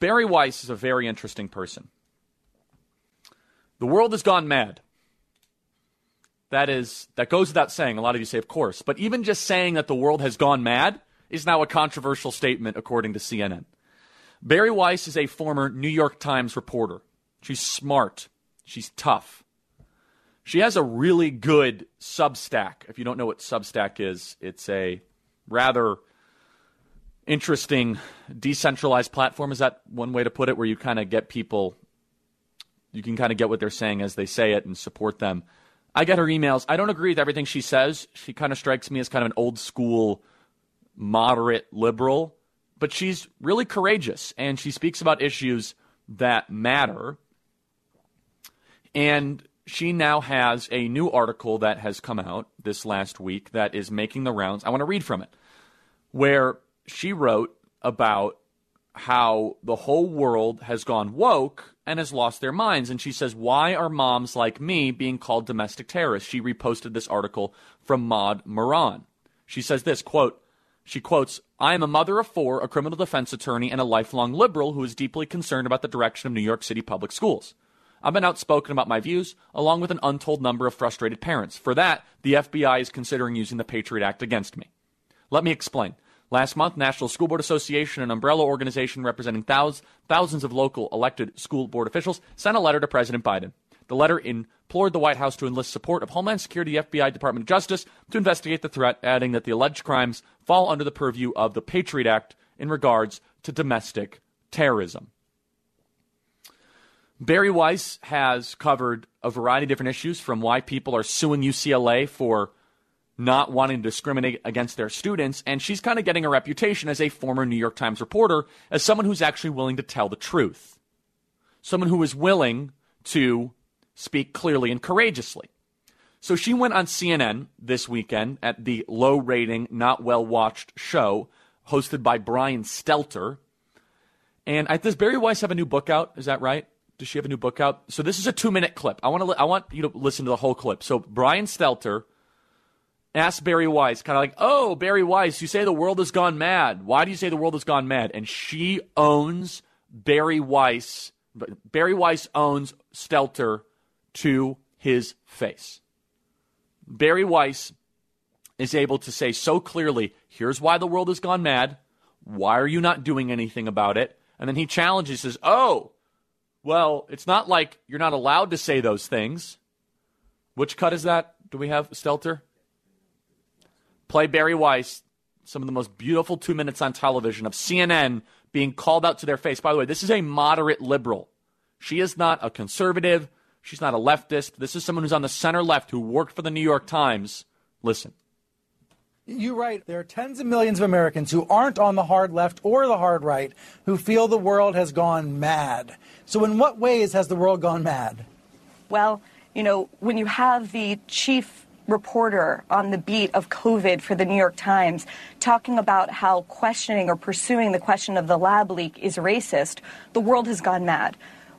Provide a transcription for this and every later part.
Bari Weiss is a very interesting person. The world has gone mad. That is that goes without saying. A lot of you say, of course, but even just saying that the world has gone mad is now a controversial statement, according to CNN. Bari Weiss is a former New York Times reporter. She's smart. She's tough. She has a really good Substack. If you don't know what Substack is, it's a rather interesting decentralized platform. Is that one way to put it? Where you kind of get people, you can kind of get what they're saying as they say it and support them. I get her emails. I don't agree with everything she says. She kind of strikes me as kind of an old school, moderate liberal, but she's really courageous and she speaks about issues that matter. And she now has a new article that has come out this last week that is making the rounds. I want to read from it, where she wrote about how the whole world has gone woke and has lost their minds. And she says, Why are moms like me being called domestic terrorists? She reposted this article from Maud Maron. She says this quote, she quotes, I am a mother of four, a criminal defense attorney, and a lifelong liberal who is deeply concerned about the direction of New York City public schools. I've been outspoken about my views, along with an untold number of frustrated parents. For that, the FBI is considering using the Patriot Act against me. Let me explain. Last month, National School Board Association, an umbrella organization representing thousands, thousands of local elected school board officials, sent a letter to President Biden. The letter implored the White House to enlist support of Homeland Security, FBI, Department of Justice to investigate the threat, adding that the alleged crimes fall under the purview of the Patriot Act in regards to domestic terrorism. Bari Weiss has covered a variety of different issues from why people are suing UCLA for not wanting to discriminate against their students, and she's kind of getting a reputation as a former New York Times reporter as someone who's actually willing to tell the truth. Someone who is willing to speak clearly and courageously. So she went on CNN this weekend at the low rating, not well watched show hosted by Brian Stelter. And does Bari Weiss have a new book out? Is that right? Does she have a new book out? So this is a two minute clip. I want to I want you to listen to the whole clip. So Brian Stelter asked Bari Weiss, kind of like, "Oh, Bari Weiss, you say the world has gone mad. Why do you say the world has gone mad?" And she owns Bari Weiss. Bari Weiss owns Stelter to his face. Bari Weiss is able to say so clearly, "Here's why the world has gone mad. Why are you not doing anything about it?" And then he challenges, says, "Oh, well, it's not like you're not allowed to say those things." Which cut is that? Do we have Stelter? Play Bari Weiss, some of the most beautiful two minutes on television of CNN being called out to their face. By the way, this is a moderate liberal. She is not a conservative. She's not a leftist. This is someone who's on the center left who worked for the New York Times. Listen. You're right. there are tens of millions of Americans who aren't on the hard left or the hard right who feel the world has gone mad. So, in what ways has the world gone mad? Well, you know, when you have the chief reporter on the beat of COVID for the New York Times talking about how questioning or pursuing the question of the lab leak is racist, the world has gone mad.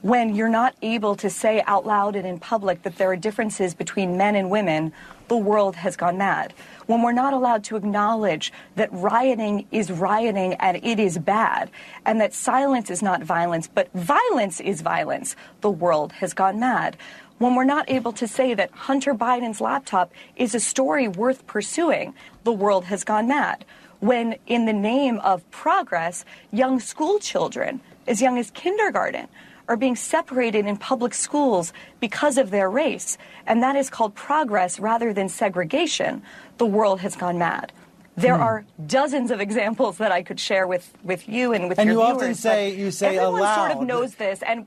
When you're not able to say out loud and in public that there are differences between men and women, the world has gone mad. When we're not allowed to acknowledge that rioting is rioting and it is bad, and that silence is not violence, but violence is violence, the world has gone mad when we're not able to say that Hunter Biden's laptop is a story worth pursuing, the world has gone mad. When, in the name of progress, young school children, as young as kindergarten, are being separated in public schools because of their race, and that is called progress rather than segregation, the world has gone mad. There hmm. are dozens of examples that I could share with, with you and with and your you viewers. often say you say everyone sort of knows this, and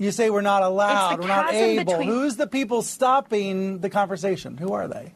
you say we're not allowed, we're not able. Between... Who's the people stopping the conversation? Who are they?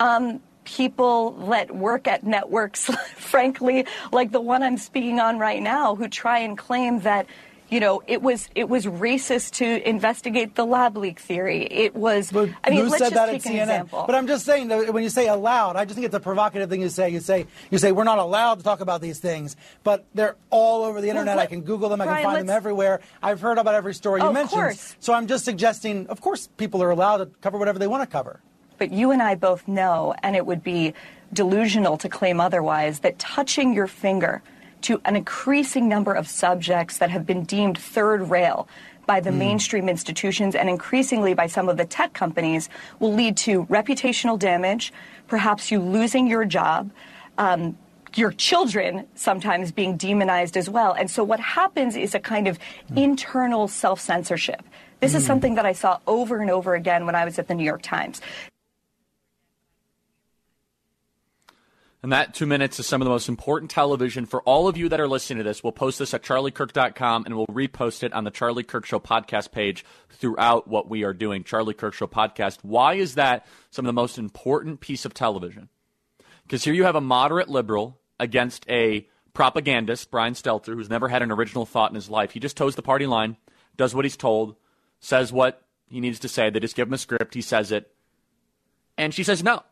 Um, people that work at networks, frankly, like the one I'm speaking on right now, who try and claim that you know, it was it was racist to investigate the lab leak theory. It was. But I mean, who let's said just that take at CNN? example. But I'm just saying that when you say allowed, I just think it's a provocative thing to say. You say you say we're not allowed to talk about these things, but they're all over the internet. let- I can Google them. I Brian, can find them everywhere. I've heard about every story you Of mentioned. course. So I'm just suggesting, of course, people are allowed to cover whatever they want to cover. But you and I both know, and it would be delusional to claim otherwise, that touching your finger to an increasing number of subjects that have been deemed third rail by the hmm. mainstream institutions and increasingly by some of the tech companies will lead to reputational damage, perhaps you losing your job. Um, your children sometimes being demonized as well. And so what happens is a kind of hmm. internal self censorship. This is hmm. something that I saw over and over again when I was at the New York Times. And that two minutes is some of the most important television for all of you that are listening to this. We'll post this at charliekirk.com and we'll repost it on the Charlie Kirk Show podcast page throughout what we are doing. Charlie Kirk Show podcast. Why is that some of the most important piece of television? Because here you have a moderate liberal against a propagandist, Brian Stelter, who's never had an original thought in his life. He just toes the party line, does what he's told, says what he needs to say. They just give him a script, he says it. And she says no.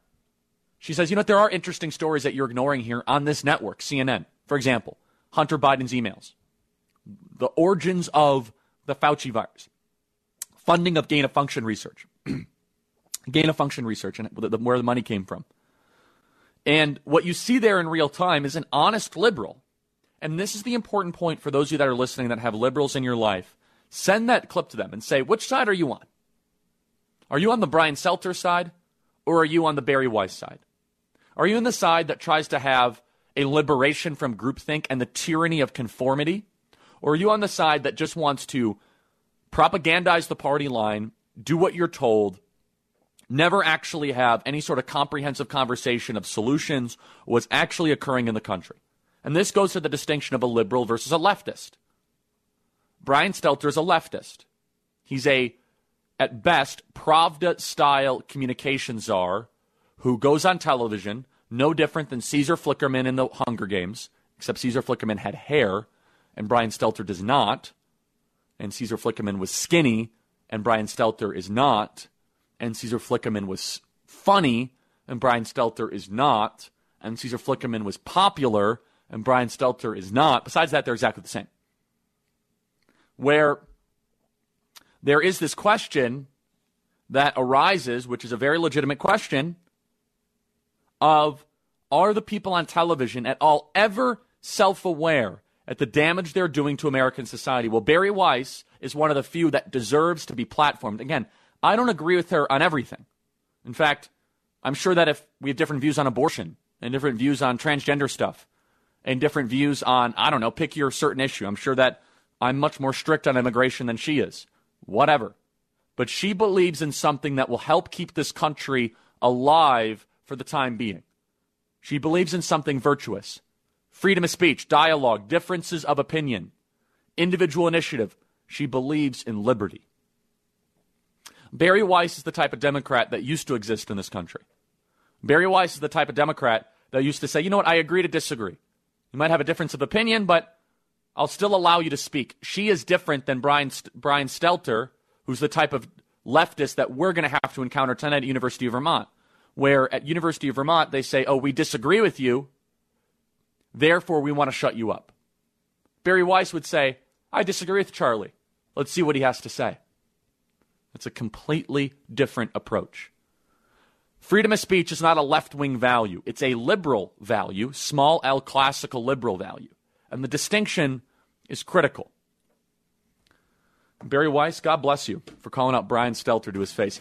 She says, you know what, there are interesting stories that you're ignoring here on this network, CNN. For example, Hunter Biden's emails, the origins of the Fauci virus, funding of gain of function research, gain of function research, and where the money came from. And what you see there in real time is an honest liberal. And this is the important point for those of you that are listening that have liberals in your life. Send that clip to them and say, which side are you on? Are you on the Brian Stelter side or are you on the Bari Weiss side? Are you on the side that tries to have a liberation from groupthink and the tyranny of conformity? Or are you on the side that just wants to propagandize the party line, do what you're told, never actually have any sort of comprehensive conversation of solutions what's actually occurring in the country? And this goes to the distinction of a liberal versus a leftist. Brian Stelter is a leftist. He's a, at best, Pravda style communication czar who goes on television, no different than Caesar Flickerman in the Hunger Games, except Caesar Flickerman had hair and Brian Stelter does not. And Caesar Flickerman was skinny and Brian Stelter is not. And Caesar Flickerman was funny and Brian Stelter is not. And Caesar Flickerman was popular and Brian Stelter is not. Besides that, they're exactly the same. Where there is this question that arises, which is a very legitimate question, of are the people on television at all ever self aware at the damage they're doing to American society? Well, Bari Weiss is one of the few that deserves to be platformed. Again, I don't agree with her on everything. In fact, I'm sure that if we have different views on abortion and different views on transgender stuff and different views on, I don't know, pick your certain issue, I'm sure that I'm much more strict on immigration than she is. Whatever. But she believes in something that will help keep this country alive for the time being. She believes in something virtuous freedom of speech, dialogue, differences of opinion, individual initiative. She believes in liberty. Bari Weiss is the type of Democrat that used to exist in this country. Bari Weiss is the type of Democrat that used to say, you know what, I agree to disagree. You might have a difference of opinion, but I'll still allow you to speak. She is different than Brian, Brian Stelter, who's the type of leftist that we're going to have to encounter tonight at University of Vermont, where at University of Vermont they say, oh, we disagree with you, therefore we want to shut you up. Bari Weiss would say, I disagree with Charlie. Let's see what he has to say. It's a completely different approach. Freedom of speech is not a left wing value, it's a liberal value, small l classical liberal value. And the distinction is critical. Bari Weiss, God bless you for calling out Brian Stelter to his face.